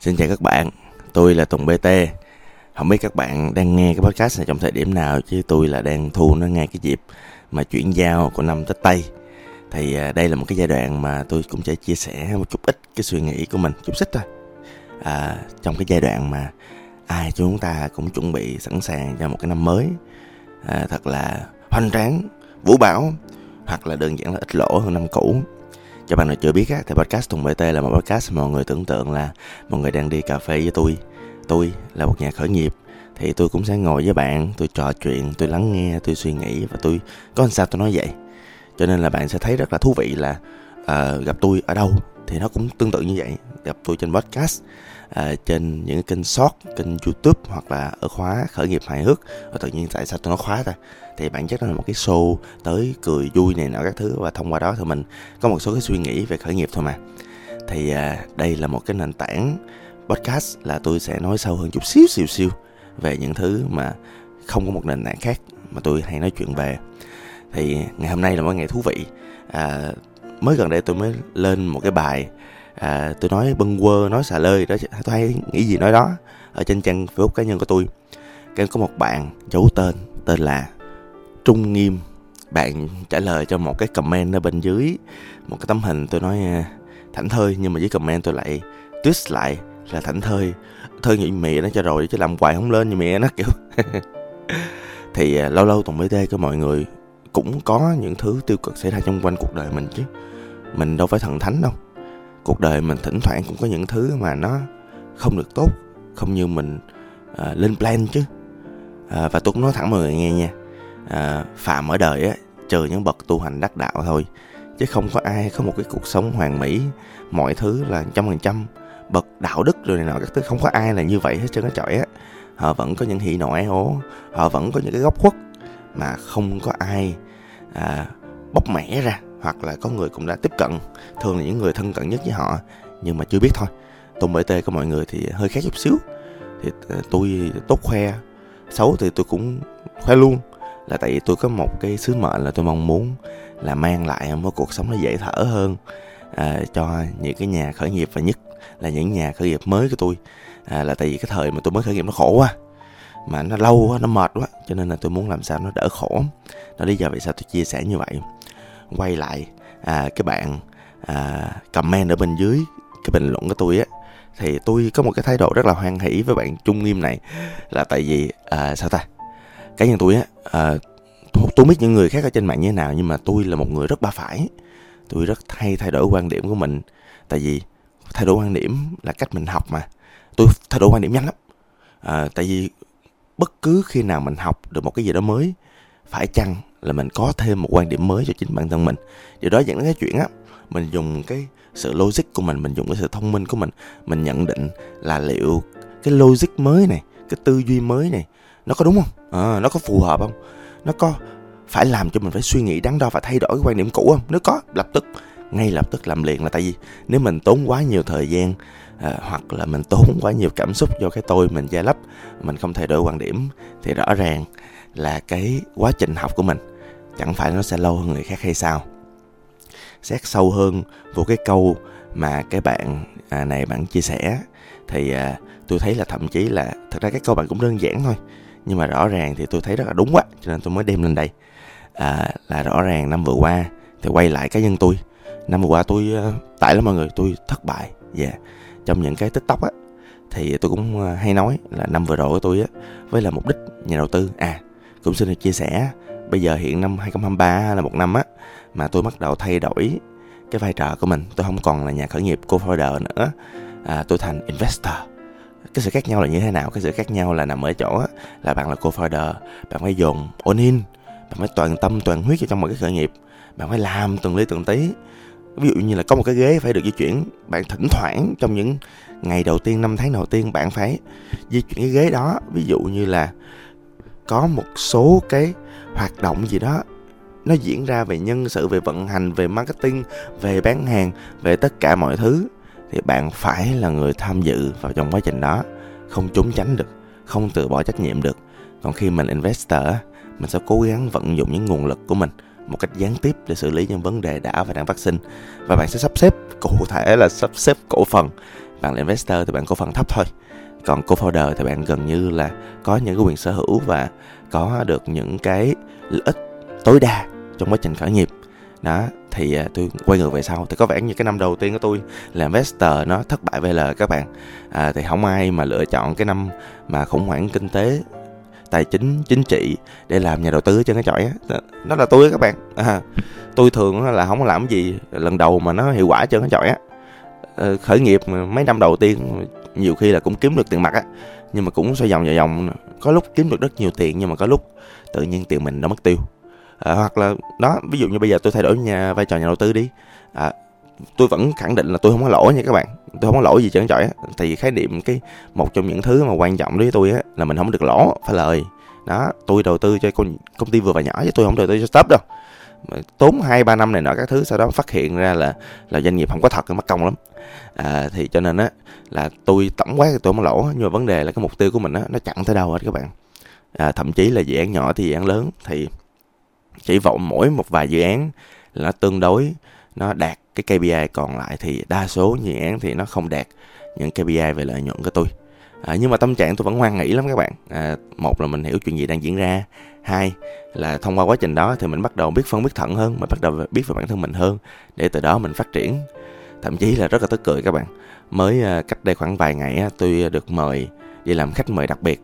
Xin chào các bạn, tôi là Tùng BT Không biết các bạn đang nghe cái podcast này trong thời điểm nào Chứ tôi là đang thu nó ngay cái dịp mà chuyển giao của năm Tết Tây. Thì à, đây là một cái giai đoạn mà tôi cũng sẽ chia sẻ một chút ít cái suy nghĩ của mình, chút xích thôi. À, Trong cái giai đoạn mà ai chúng ta cũng chuẩn bị sẵn sàng cho một cái năm mới à, Thật là hoành tráng, vũ bão Hoặc là đơn giản là ít lỗ hơn năm cũ cho bạn nào chưa biết á, thì podcast Tùng BT là một podcast mà mọi người tưởng tượng là mọi người đang đi cà phê với tôi. Tôi là một nhà khởi nghiệp thì tôi cũng sẽ ngồi với bạn, tôi trò chuyện, tôi lắng nghe, tôi suy nghĩ và tôi có làm sao tôi nói vậy. Cho nên là bạn sẽ thấy rất là thú vị là uh, gặp tôi ở đâu thì nó cũng tương tự như vậy. Gặp tôi trên podcast, à, trên những kênh short, kênh youtube hoặc là ở khóa khởi nghiệp hài hước. Và tự nhiên tại sao tôi nói khóa ta? thì bản chất nó là một cái show tới cười vui này nọ các thứ và thông qua đó thì mình có một số cái suy nghĩ về khởi nghiệp thôi mà thì à, đây là một cái nền tảng podcast là tôi sẽ nói sâu hơn chút xíu xíu xíu về những thứ mà không có một nền tảng khác mà tôi hay nói chuyện về thì ngày hôm nay là một ngày thú vị à, mới gần đây tôi mới lên một cái bài à, tôi nói bâng quơ nói xà lơi đó tôi hay nghĩ gì nói đó ở trên trang facebook cá nhân của tôi. Cái có một bạn giấu tên tên là trung nghiêm. Bạn trả lời cho một cái comment ở bên dưới một cái tấm hình tôi nói à, thảnh thơi nhưng mà dưới comment tôi lại twist lại là thảnh thơi. Thơi nghĩ mẹ nó cho rồi chứ làm hoài không lên như mẹ nó kiểu. Thì à, lâu lâu tùng tê cho mọi người cũng có những thứ tiêu cực xảy ra trong quanh cuộc đời mình chứ. Mình đâu phải thần thánh đâu cuộc đời mình thỉnh thoảng cũng có những thứ mà nó không được tốt không như mình à, lên plan chứ. À, và tôi cũng nói thẳng mọi người nghe nha. À, phạm ở đời á trừ những bậc tu hành đắc đạo thôi chứ không có ai có một cái cuộc sống hoàn mỹ mọi thứ là trăm phần trăm. Bậc đạo đức rồi này nọ các thứ không có ai là như vậy hết trơn á trọi á. Họ vẫn có những hỉ nộ ái ố họ vẫn có những cái góc khuất mà không có ai à, bóc mẻ ra hoặc là có người cũng đã tiếp cận. Thường là những người thân cận nhất với họ nhưng mà chưa biết thôi. Tôn bt tê của mọi người thì hơi khác chút xíu. Thì ờ, tôi tốt khoe xấu thì tôi cũng khoe luôn. Là tại vì tôi có một cái sứ mệnh là tôi mong muốn là mang lại một cuộc sống nó dễ thở hơn à, cho những cái nhà khởi nghiệp và nhất là những nhà khởi nghiệp mới của tôi. À, là tại vì cái thời mà tôi mới khởi nghiệp nó khổ quá mà nó lâu quá nó mệt quá cho nên là tôi muốn làm sao nó đỡ khổ. Đó lý do vì sao tôi chia sẻ như vậy quay lại à, cái bạn à, comment ở bên dưới cái bình luận của tôi á. Thì tôi có một cái thái độ rất là hoan hỷ với bạn trung nghiêm này là tại vì à, sao ta? Cá nhân tôi á à, tôi biết những người khác ở trên mạng như thế nào nhưng mà tôi là một người rất ba phải. Tôi rất hay thay đổi quan điểm của mình tại vì thay đổi quan điểm là cách mình học mà. Tôi thay đổi quan điểm nhanh lắm. À, tại vì bất cứ khi nào mình học được một cái gì đó mới phải chăng là mình có thêm một quan điểm mới cho chính bản thân mình. Điều đó dẫn đến cái chuyện á mình dùng cái sự logic của mình mình dùng cái sự thông minh của mình mình nhận định là liệu cái logic mới này cái tư duy mới này nó có đúng không? À, nó có phù hợp không? Nó có phải làm cho mình phải suy nghĩ đắn đo và thay đổi cái quan điểm cũ không? Nếu có lập tức ngay lập tức làm liền là tại vì nếu mình tốn quá nhiều thời gian à, hoặc là mình tốn quá nhiều cảm xúc do cái tôi mình gia lấp mình không thay đổi quan điểm thì rõ ràng là cái quá trình học của mình chẳng phải nó sẽ lâu hơn người khác hay sao? Xét sâu hơn vô cái câu mà cái bạn à, này bạn chia sẻ thì à, tôi thấy là thậm chí là thật ra cái câu bạn cũng đơn giản thôi nhưng mà rõ ràng thì tôi thấy rất là đúng quá cho nên tôi mới đem lên đây. À, là rõ ràng năm vừa qua thì quay lại cá nhân tôi. Năm vừa qua tôi à, tại lắm mọi người tôi thất bại và yeah. trong những cái tiktok á thì tôi cũng à, hay nói là năm vừa rồi của tôi á với là mục đích nhà đầu tư. À cũng xin được chia sẻ bây giờ hiện năm 2023 là một năm á mà tôi bắt đầu thay đổi cái vai trò của mình. Tôi không còn là nhà khởi nghiệp co-founder nữa. À, tôi thành investor. Cái sự khác nhau là như thế nào? Cái sự khác nhau là nằm ở chỗ là bạn là co-founder bạn phải dồn all in bạn phải toàn tâm toàn huyết trong một cái khởi nghiệp. Bạn phải làm từng ly từng tí. Ví dụ như là có một cái ghế phải được di chuyển bạn thỉnh thoảng trong những ngày đầu tiên năm tháng đầu tiên bạn phải di chuyển cái ghế đó. Ví dụ như là có một số cái hoạt động gì đó. Nó diễn ra về nhân sự, về vận hành, về marketing, về bán hàng, về tất cả mọi thứ. Thì bạn phải là người tham dự vào trong quá trình đó. Không trốn tránh được, không từ bỏ trách nhiệm được. Còn khi mình investor mình sẽ cố gắng vận dụng những nguồn lực của mình một cách gián tiếp để xử lý những vấn đề đã và đang phát sinh. Và bạn sẽ sắp xếp cụ thể là sắp xếp cổ phần. Bạn là investor thì bạn cổ phần thấp thôi còn co-founder thì bạn gần như là có những cái quyền sở hữu và có được những cái lợi ích tối đa trong quá trình khởi nghiệp. Đó thì à, tôi quay ngược về sau. Thì có vẻ như cái năm đầu tiên của tôi là investor nó thất bại về lời các bạn. À, thì không ai mà lựa chọn cái năm mà khủng hoảng kinh tế tài chính chính trị để làm nhà đầu tư trên cái chọi á. Đó, là tôi các bạn. À, tôi thường là không làm gì lần đầu mà nó hiệu quả trên cái chọi á. Ờ, khởi nghiệp mấy năm đầu tiên nhiều khi là cũng kiếm được tiền mặt á nhưng mà cũng xoay vòng vòng vòng. Có lúc kiếm được rất nhiều tiền nhưng mà có lúc tự nhiên tiền mình nó mất tiêu. À, hoặc là đó ví dụ như bây giờ tôi thay đổi nhà vai trò nhà đầu tư đi. À, tôi vẫn khẳng định là tôi không có lỗi nha các bạn. Tôi không có lỗi gì trơn trọi thì khái niệm cái một trong những thứ mà quan trọng đối với tôi á là mình không được lỗ phải lời. Đó tôi đầu tư cho công, công ty vừa và nhỏ chứ tôi không đầu tư cho stop đâu tốn hai ba năm này nọ các thứ sau đó phát hiện ra là là doanh nghiệp không có thật mất công lắm. À, thì cho nên á là tôi tổng quát thì tôi không lỗ nhưng mà vấn đề là cái mục tiêu của mình á nó chẳng tới đâu hết các bạn. À, thậm chí là dự án nhỏ thì dự án lớn thì chỉ vọng mỗi một vài dự án là nó tương đối nó đạt cái KPI còn lại thì đa số dự án thì nó không đạt những KPI về lợi nhuận của tôi à, nhưng mà tâm trạng tôi vẫn hoan nghỉ lắm các bạn. À, một là mình hiểu chuyện gì đang diễn ra. Hai là thông qua quá trình đó thì mình bắt đầu biết phân biết thận hơn mình bắt đầu biết về bản thân mình hơn để từ đó mình phát triển. Thậm chí là rất là tức cười các bạn. Mới à, cách đây khoảng vài ngày tôi được mời đi làm khách mời đặc biệt.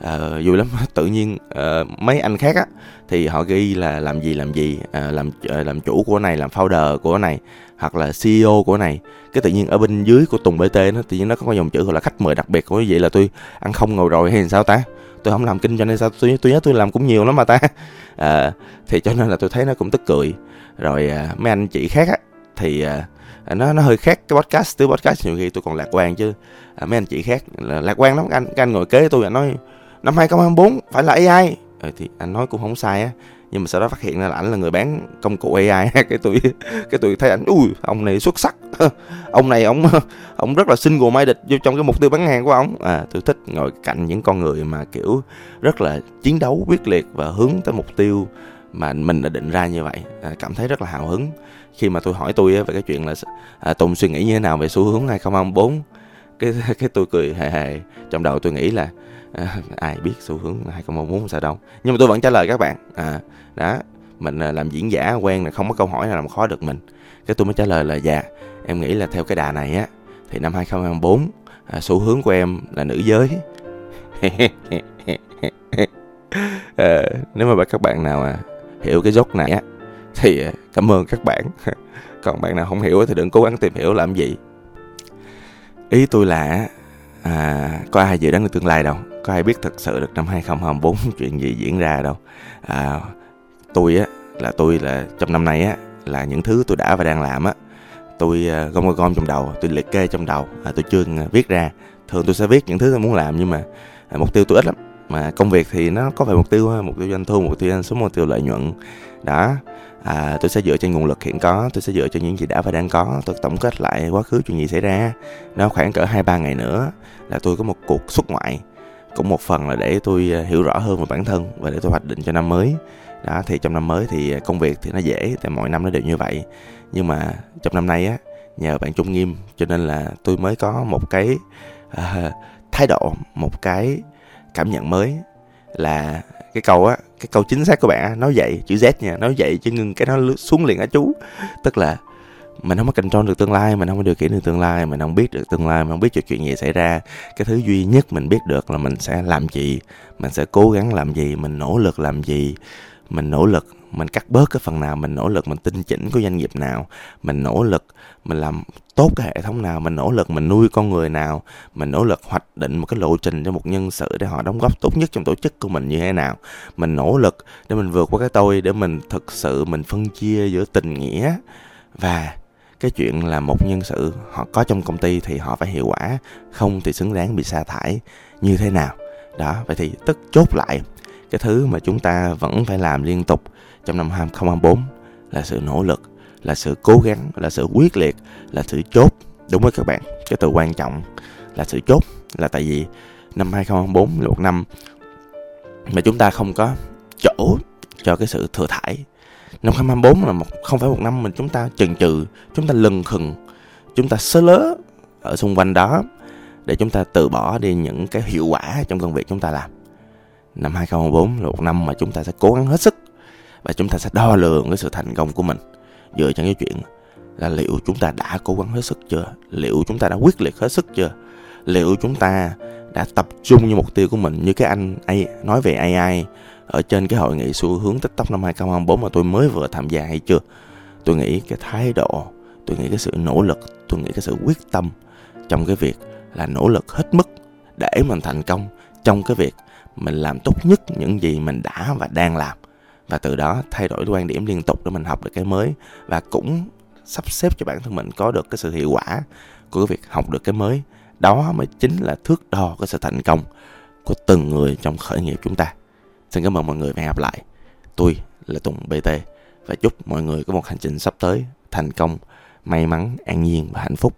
À, vui lắm. Tự nhiên à, mấy anh khác á thì họ ghi là làm gì làm gì à, làm à, làm chủ của này làm founder của này hoặc là CEO của này cái tự nhiên ở bên dưới của Tùng BT nó tự nhiên nó có dòng chữ gọi là khách mời đặc biệt của vậy là tôi ăn không ngồi rồi hay sao ta? Tôi không làm kinh doanh nên sao tôi tôi nhớ tôi làm cũng nhiều lắm mà ta. À, thì cho nên là tôi thấy nó cũng tức cười. Rồi à, mấy anh chị khác á thì à, nó nó hơi khác cái podcast từ podcast nhiều khi tôi còn lạc quan chứ. À, mấy anh chị khác là lạc quan lắm. Anh các anh ngồi kế tôi anh nói năm 2024 phải là AI à, ờ, thì anh nói cũng không sai á nhưng mà sau đó phát hiện ra là ảnh là người bán công cụ AI cái tụi cái tụi thấy ảnh ui ông này xuất sắc. Ông này ông ông rất là single minded vô trong cái mục tiêu bán hàng của ông. À tôi thích ngồi cạnh những con người mà kiểu rất là chiến đấu quyết liệt và hướng tới mục tiêu mà mình đã định ra như vậy. À, cảm thấy rất là hào hứng. Khi mà tôi hỏi tôi về cái chuyện là à, Tùng suy nghĩ như thế nào về xu hướng 2024 cái cái tôi cười hề hề trong đầu tôi nghĩ là à, ai biết xu hướng 2014 sao đâu. Nhưng mà tôi vẫn trả lời các bạn à đó mình à, làm diễn giả quen là không có câu hỏi nào làm khó được mình. Cái tôi mới trả lời là dạ em nghĩ là theo cái đà này á thì năm 2024 à, xu hướng của em là nữ giới. À, nếu mà các bạn nào à, hiểu cái dốc này á thì à, cảm ơn các bạn. Còn bạn nào không hiểu thì đừng cố gắng tìm hiểu làm gì ý tôi là à, có ai dự đoán được tương lai đâu. Có ai biết thật sự được năm 2024 chuyện gì diễn ra đâu. À, tôi á là tôi là trong năm nay á là những thứ tôi đã và đang làm á. Tôi à, gom gom trong đầu tôi liệt kê trong đầu à, tôi chưa à, viết ra. Thường tôi sẽ viết những thứ tôi muốn làm nhưng mà à, mục tiêu tôi ít lắm. Mà công việc thì nó có phải mục tiêu mục tiêu doanh thu mục tiêu số mục tiêu lợi nhuận. Đó à, tôi sẽ dựa trên nguồn lực hiện có tôi sẽ dựa trên những gì đã và đang có. Tôi tổng kết lại quá khứ chuyện gì xảy ra. Nó khoảng cỡ hai ba ngày nữa là tôi có một cuộc xuất ngoại cũng một phần là để tôi à, hiểu rõ hơn về bản thân và để tôi hoạch định cho năm mới. Đó thì trong năm mới thì à, công việc thì nó dễ tại mọi năm nó đều như vậy. Nhưng mà trong năm nay á nhờ bạn trung nghiêm cho nên là tôi mới có một cái uh, thái độ một cái cảm nhận mới là cái câu á cái câu chính xác của bạn nói vậy, chữ z nha, nói vậy chứ ngừng cái nó xuống liền á chú. Tức là mình không có control được tương lai, mình không có điều khiển được tương lai, mình không biết được tương lai, mình không biết được chuyện gì xảy ra. Cái thứ duy nhất mình biết được là mình sẽ làm gì, mình sẽ cố gắng làm gì, mình nỗ lực làm gì mình nỗ lực, mình cắt bớt cái phần nào, mình nỗ lực mình tinh chỉnh của doanh nghiệp nào, mình nỗ lực mình làm tốt cái hệ thống nào, mình nỗ lực mình nuôi con người nào, mình nỗ lực hoạch định một cái lộ trình cho một nhân sự để họ đóng góp tốt nhất trong tổ chức của mình như thế nào. Mình nỗ lực để mình vượt qua cái tôi để mình thực sự mình phân chia giữa tình nghĩa và cái chuyện là một nhân sự họ có trong công ty thì họ phải hiệu quả, không thì xứng đáng bị sa thải như thế nào. Đó, vậy thì tức chốt lại cái thứ mà chúng ta vẫn phải làm liên tục trong năm 2024 là sự nỗ lực, là sự cố gắng, là sự quyết liệt, là sự chốt đúng với các bạn, cái từ quan trọng là sự chốt là tại vì năm 2024 là một năm mà chúng ta không có chỗ cho cái sự thừa thải năm 2024 là một, không phải một năm mình chúng ta chần chừ, chúng ta lừng khừng, chúng ta sơ lớ ở xung quanh đó để chúng ta từ bỏ đi những cái hiệu quả trong công việc chúng ta làm. Năm 2024 là một năm mà chúng ta sẽ cố gắng hết sức và chúng ta sẽ đo lường cái sự thành công của mình dựa trên cái chuyện là liệu chúng ta đã cố gắng hết sức chưa? Liệu chúng ta đã quyết liệt hết sức chưa? Liệu chúng ta đã tập trung như mục tiêu của mình? Như cái anh ấy nói về AI ở trên cái hội nghị xu hướng TikTok năm 2024 mà tôi mới vừa tham gia hay chưa? Tôi nghĩ cái thái độ, tôi nghĩ cái sự nỗ lực, tôi nghĩ cái sự quyết tâm trong cái việc là nỗ lực hết mức để mình thành công trong cái việc mình làm tốt nhất những gì mình đã và đang làm. Và từ đó thay đổi quan điểm liên tục để mình học được cái mới và cũng sắp xếp cho bản thân mình có được cái sự hiệu quả của việc học được cái mới. Đó mới chính là thước đo cái sự thành công của từng người trong khởi nghiệp chúng ta. Xin cảm ơn mọi người và hẹn gặp lại. Tôi là tùng bt và chúc mọi người có một hành trình sắp tới thành công, may mắn, an nhiên và hạnh phúc.